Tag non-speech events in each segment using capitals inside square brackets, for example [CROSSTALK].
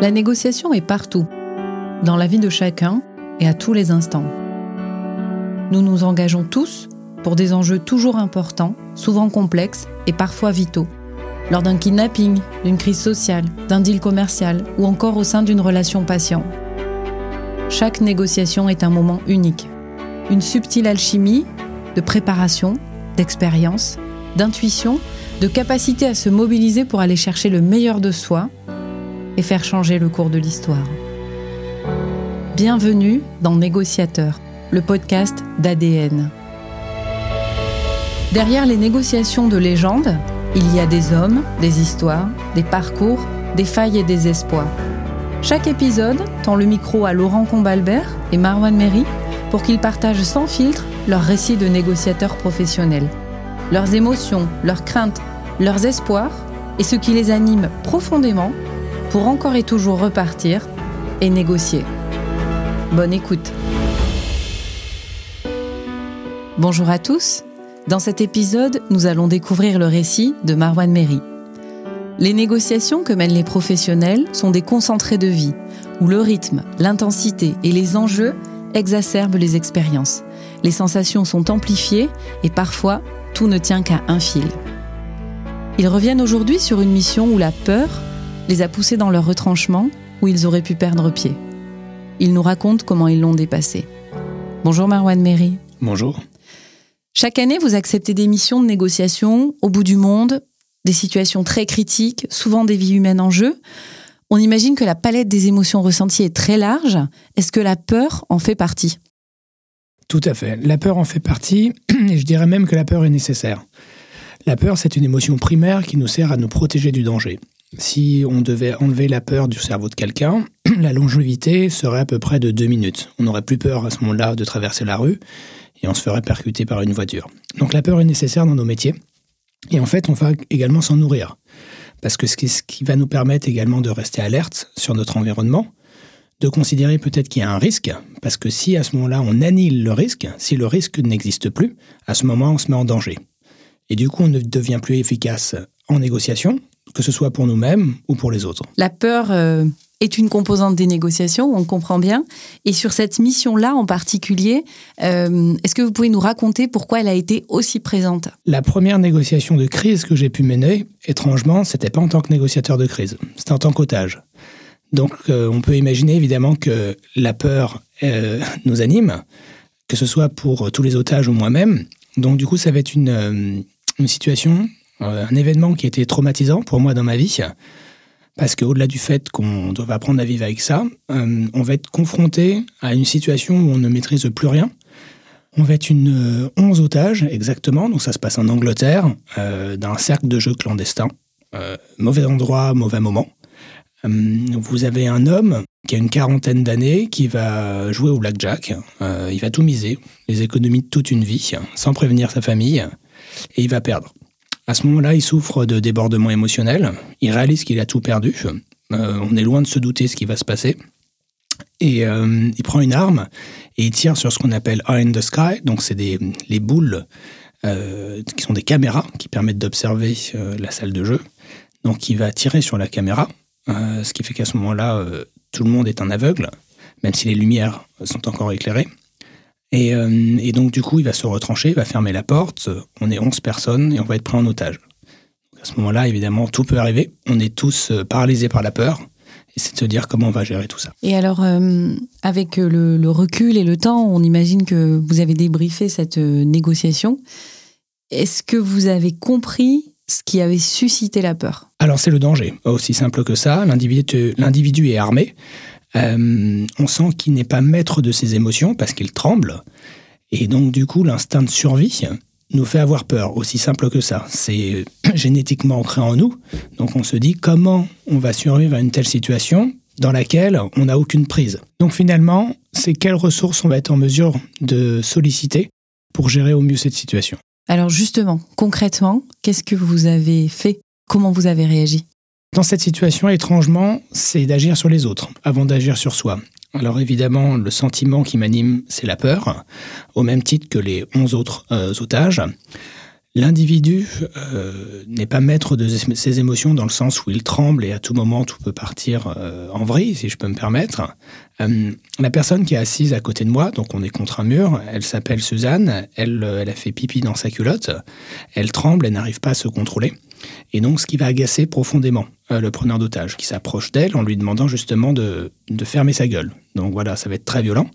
La négociation est partout, dans la vie de chacun et à tous les instants. Nous nous engageons tous pour des enjeux toujours importants, souvent complexes et parfois vitaux. Lors d'un kidnapping, d'une crise sociale, d'un deal commercial ou encore au sein d'une relation patient. Chaque négociation est un moment unique. Une subtile alchimie de préparation, d'expérience, d'intuition, de capacité à se mobiliser pour aller chercher le meilleur de soi et faire changer le cours de l'histoire. Bienvenue dans Négociateur, le podcast d'ADN. Derrière les négociations de légende, il y a des hommes, des histoires, des parcours, des failles et des espoirs. Chaque épisode tend le micro à Laurent Combalbert et Marwan Méry pour qu'ils partagent sans filtre leurs récits de négociateurs professionnels, leurs émotions, leurs craintes, leurs espoirs et ce qui les anime profondément pour encore et toujours repartir et négocier. Bonne écoute. Bonjour à tous. Dans cet épisode, nous allons découvrir le récit de Marwan Méry. Les négociations que mènent les professionnels sont des concentrés de vie, où le rythme, l'intensité et les enjeux exacerbent les expériences. Les sensations sont amplifiées et parfois tout ne tient qu'à un fil. Ils reviennent aujourd'hui sur une mission où la peur les a poussés dans leur retranchement où ils auraient pu perdre pied. Ils nous racontent comment ils l'ont dépassé. Bonjour Marwan Méry. Bonjour. Chaque année, vous acceptez des missions de négociation au bout du monde, des situations très critiques, souvent des vies humaines en jeu. On imagine que la palette des émotions ressenties est très large. Est-ce que la peur en fait partie? Tout à fait. La peur en fait partie, [CLEARS THROAT] et je dirais même que la peur est nécessaire. La peur, c'est une émotion primaire qui nous sert à nous protéger du danger. Si on devait enlever la peur du cerveau de quelqu'un, [CLEARS THROAT] la longévité serait à peu près de deux minutes. On n'aurait plus peur à ce moment-là de traverser la rue et on se ferait percuter par une voiture. Donc la peur est nécessaire dans nos métiers. Et en fait, on va également s'en nourrir. Parce que ce qui va nous permettre également de rester alerte sur notre environnement, de considérer peut-être qu'il y a un risque, parce que si à ce moment-là on annule le risque, si le risque n'existe plus, à ce moment on se met en danger. Et du coup on ne devient plus efficace en négociation, que ce soit pour nous-mêmes ou pour les autres. La peur euh, est une composante des négociations, on comprend bien. Et sur cette mission-là en particulier, euh, est-ce que vous pouvez nous raconter pourquoi elle a été aussi présente? La première négociation de crise que j'ai pu mener, étrangement, c'était pas en tant que négociateur de crise, c'était en tant qu'otage. Donc euh, on peut imaginer évidemment que la peur nous anime, que ce soit pour tous les otages ou moi-même. Donc du coup, ça va être une, une situation un événement qui été traumatisant pour moi dans ma vie, parce qu'au-delà du fait qu'on doit apprendre à vivre avec ça, euh, on va être confronté à une situation où on ne maîtrise plus rien. On va être une 11 euh, otages, exactement, donc ça se passe en Angleterre, dans un cercle de jeux clandestin. mauvais endroit, mauvais moment. vous avez un homme qui a une quarantaine d'années, qui va jouer au blackjack. il va tout miser, les économies de toute une vie, sans prévenir sa famille, et il va perdre. À ce moment-là, il souffre de débordements émotionnels. Il réalise qu'il a tout perdu. Euh, on est loin de se douter ce qui va se passer. Et euh, il prend une arme et il tire sur ce qu'on appelle Eye in the Sky. Donc, c'est des les boules euh, qui sont des caméras qui permettent d'observer la salle de jeu. Donc, il va tirer sur la caméra, ce qui fait qu'à ce moment-là, tout le monde est en aveugle, même si les lumières sont encore éclairées. Euh, et, donc, du coup, il va se retrancher, il va fermer la porte. On est 11 personnes et on va être pris en otage. À ce moment-là, évidemment, tout peut arriver. On est tous euh, paralysés par la peur. Et c'est de se dire comment on va gérer tout ça. Et alors, euh, avec le, recul et le temps, on imagine que vous avez débriefé cette négociation. Est-ce que vous avez compris ce qui avait suscité la peur? Alors, c'est le danger. Aussi simple que ça. L'individu est armé. Euh, on sent qu'il n'est pas maître de ses émotions parce qu'il tremble. Et donc, du coup, l'instinct de survie nous fait avoir peur, aussi simple que ça. C'est [CLEARS THROAT] génétiquement ancré en nous. Donc, on se dit comment on va survivre à une telle situation dans laquelle on n'a aucune prise? Donc, finalement, c'est quelles ressources on va être en mesure de solliciter pour gérer au mieux cette situation? Alors, justement, concrètement, qu'est-ce que vous avez fait? Comment vous avez réagi? Dans cette situation, étrangement, c'est d'agir sur les autres avant d'agir sur soi. Alors évidemment, le sentiment qui m'anime, c'est la peur, au même titre que les 11 autres euh, otages. L'individu euh, n'est pas maître de ses émotions dans le sens où il tremble et à tout moment tout peut partir euh, en vrille, si je peux me permettre. La personne qui est assise à côté de moi, donc on est contre un mur, elle s'appelle Suzanne, elle, elle a fait pipi dans sa culotte, elle tremble, elle n'arrive pas à se contrôler. Et donc ce qui va agacer profondément le preneur d'otage, qui s'approche d'elle en lui demandant justement de, de fermer sa gueule. Donc voilà, ça va être très violent.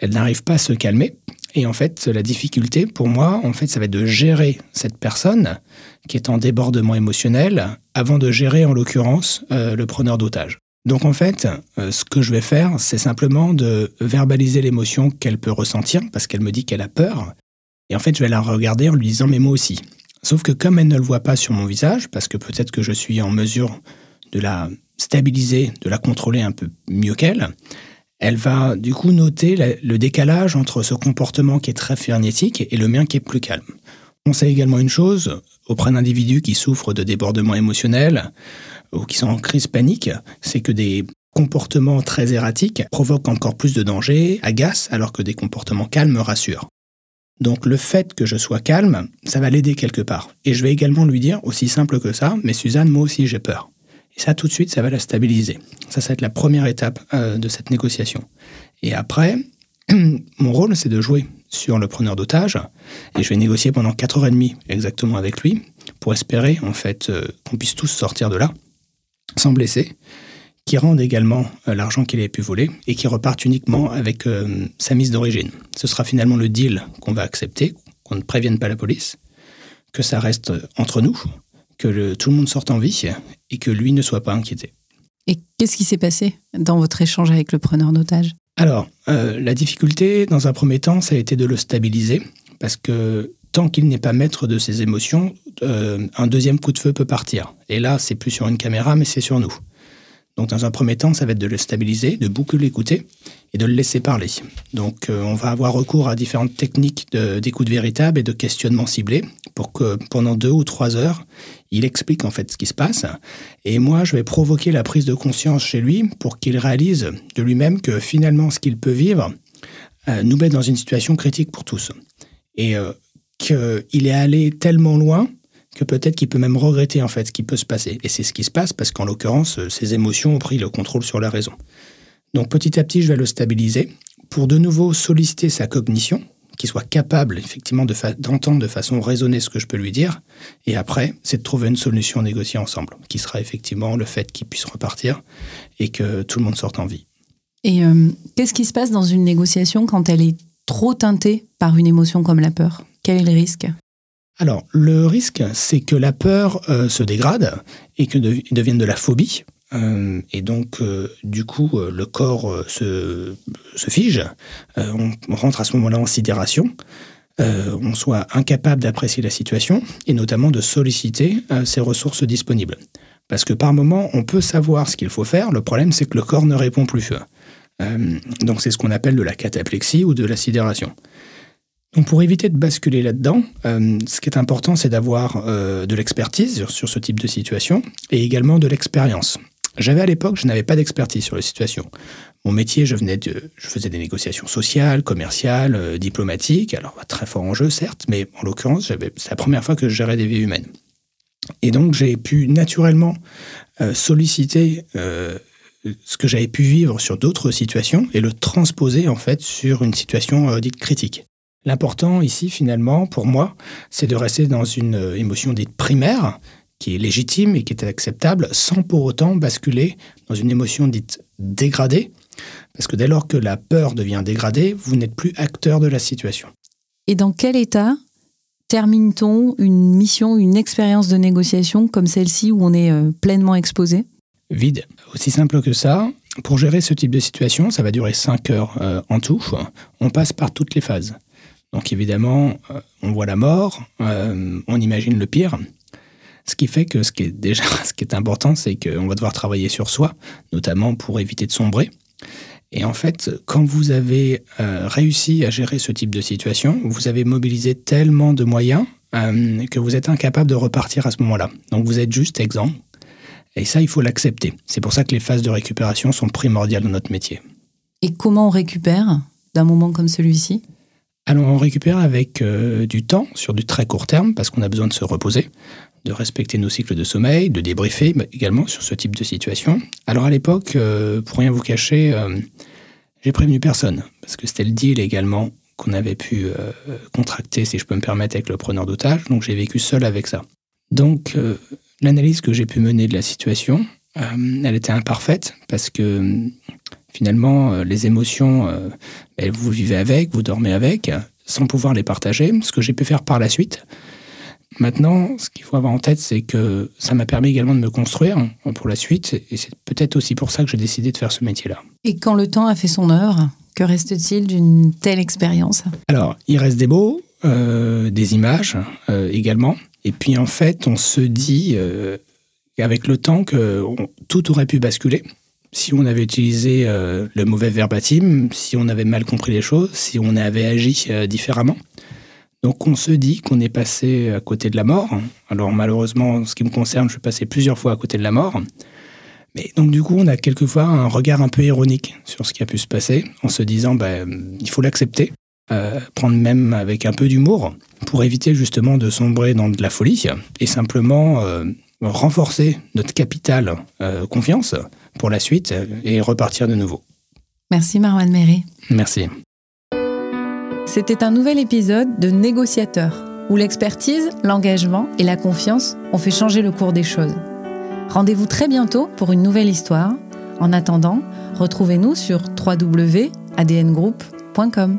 Elle n'arrive pas à se calmer. Et en fait, la difficulté pour moi, en fait, ça va être de gérer cette personne qui est en débordement émotionnel avant de gérer, en l'occurrence, euh, le preneur d'otage. Donc en fait, euh, ce que je vais faire, c'est simplement de verbaliser l'émotion qu'elle peut ressentir parce qu'elle me dit qu'elle a peur. Et en fait, je vais la regarder en lui disant mais moi aussi. Sauf que comme elle ne le voit pas sur mon visage, parce que peut-être que je suis en mesure de la stabiliser, de la contrôler un peu mieux qu'elle, elle va du coup noter le décalage entre ce comportement qui est très frénétique et le mien qui est plus calme. On sait également une chose, auprès d'individus qui souffrent de débordements émotionnels ou qui sont en crise panique, c'est que des comportements très erratiques provoquent encore plus de danger, agacent, alors que des comportements calmes rassurent. Donc le fait que je sois calme, ça va l'aider quelque part. Et je vais également lui dire, aussi simple que ça, mais Suzanne, moi aussi j'ai peur. Et ça, tout de suite, ça va la stabiliser. Ça, ça va être la première étape euh, de cette négociation. Et après, [CLEARS THROAT] mon rôle, c'est de jouer sur le preneur d'otage. Et je vais négocier pendant 4h30 exactement avec lui pour espérer, en fait, euh, qu'on puisse tous sortir de là sans blesser, qui rende également euh, l'argent qu'il ait pu voler et qui reparte uniquement avec sa mise d'origine. Ce sera finalement le deal qu'on va accepter, qu'on ne prévienne pas la police, que ça reste entre nous, que tout le monde sorte en vie et que lui ne soit pas inquiété. Et qu'est-ce qui s'est passé dans votre échange avec le preneur d'otage Alors, euh, la difficulté, dans un premier temps, ça a été de le stabiliser, parce que tant qu'il n'est pas maître de ses émotions, euh, un deuxième coup de feu peut partir. Et là, c'est plus sur une caméra, mais c'est sur nous. Donc dans un premier temps, ça va être de le stabiliser, de beaucoup l'écouter et de le laisser parler. Donc euh, on va avoir recours à différentes techniques d'écoute véritable et de questionnement ciblé pour que pendant deux ou trois heures, il explique en fait ce qui se passe. Et moi, je vais provoquer la prise de conscience chez lui pour qu'il réalise de lui-même que finalement ce qu'il peut vivre euh, nous met dans une situation critique pour tous. Et euh, qu'il est allé tellement loin que peut-être qu'il peut même regretter en fait ce qui peut se passer. Et c'est ce qui se passe parce qu'en l'occurrence, euh, ses émotions ont pris le contrôle sur la raison. Donc petit à petit, je vais le stabiliser pour de nouveau solliciter sa cognition, qu'il soit capable effectivement d'entendre de, façon raisonnée ce que je peux lui dire. Et après, c'est de trouver une solution négociée ensemble, qui sera effectivement le fait qu'il puisse repartir et que tout le monde sorte en vie. Et euh, qu'est-ce qui se passe dans une négociation quand elle est trop teintée par une émotion comme la peur? Quel est le risque? Alors, le risque, c'est que la peur euh, se dégrade et que devienne de la phobie. Euh, et donc, euh, du coup, le corps se, fige. On, rentre à ce moment-là en sidération. on soit incapable d'apprécier la situation et notamment de solliciter ses ressources disponibles. Parce que par moment, on peut savoir ce qu'il faut faire. Le problème, c'est que le corps ne répond plus. donc, c'est ce qu'on appelle de la cataplexie ou de la sidération. Donc pour éviter de basculer là-dedans, euh, ce qui est important, c'est d'avoir euh, de l'expertise sur, ce type de situation et également de l'expérience. J'avais à l'époque, je n'avais pas d'expertise sur les situations. Mon métier, je faisais des négociations sociales, commerciales, euh, diplomatiques. Alors très fort en jeu, certes, mais en l'occurrence, c'est la première fois que je gérais des vies humaines. Et donc j'ai pu naturellement solliciter ce que j'avais pu vivre sur d'autres situations et le transposer en fait sur une situation dite critique. L'important ici, finalement, pour moi, c'est de rester dans une euh, émotion dite primaire, qui est légitime et qui est acceptable, sans pour autant basculer dans une émotion dite dégradée, parce que dès lors que la peur devient dégradée, vous n'êtes plus acteur de la situation. Et dans quel état termine-t-on une mission, une expérience de négociation comme celle-ci où on est euh, pleinement exposé? Vide. Aussi simple que ça. Pour gérer ce type de situation, ça va durer 5 heures euh, en tout. On passe par toutes les phases. Donc évidemment, euh, on voit la mort, euh, on imagine le pire. Ce qui fait que ce qui est déjà [LAUGHS] ce qui est important, c'est qu'on va devoir travailler sur soi, notamment pour éviter de sombrer. Et en fait, quand vous avez euh, réussi à gérer ce type de situation, vous avez mobilisé tellement de moyens que vous êtes incapable de repartir à ce moment-là. Donc vous êtes juste exempt. Et ça, il faut l'accepter. C'est pour ça que les phases de récupération sont primordiales dans notre métier. Et comment on récupère d'un moment comme celui-ci? Alors on récupère avec euh, du temps sur du très court terme parce qu'on a besoin de se reposer, de respecter nos cycles de sommeil, de débriefer également sur ce type de situation. Alors à l'époque, euh, pour rien vous cacher, euh, j'ai prévenu personne parce que c'était le deal également qu'on avait pu contracter, si je peux me permettre, avec le preneur d'otage. Donc j'ai vécu seul avec ça. Donc l'analyse que j'ai pu mener de la situation, elle était imparfaite parce que finalement, euh, les émotions, euh, vous vivez avec, vous dormez avec, sans pouvoir les partager, ce que j'ai pu faire par la suite. Maintenant, ce qu'il faut avoir en tête, c'est que ça m'a permis également de me construire pour la suite, et c'est peut-être aussi pour ça que j'ai décidé de faire ce métier-là. Et quand le temps a fait son œuvre, que reste-t-il d'une telle expérience? Alors, il reste des mots, euh, des images également, et puis en fait, on se dit avec le temps que tout aurait pu basculer si on avait utilisé euh, le mauvais verbatim, si on avait mal compris les choses, si on avait agi euh, différemment. Donc on se dit qu'on est passé à côté de la mort. Alors malheureusement, en ce qui me concerne, je suis passé plusieurs fois à côté de la mort. Mais donc du coup, on a quelquefois un regard un peu ironique sur ce qui a pu se passer, en se disant, ben, il faut l'accepter, euh, prendre même avec un peu d'humour, pour éviter justement de sombrer dans de la folie, et simplement renforcer notre capital confiance pour la suite et repartir de nouveau. Merci Marwan Méry. Merci. C'était un nouvel épisode de Négociateur, où l'expertise, l'engagement et la confiance ont fait changer le cours des choses. Rendez-vous très bientôt pour une nouvelle histoire. En attendant, retrouvez-nous sur www.adngroup.com.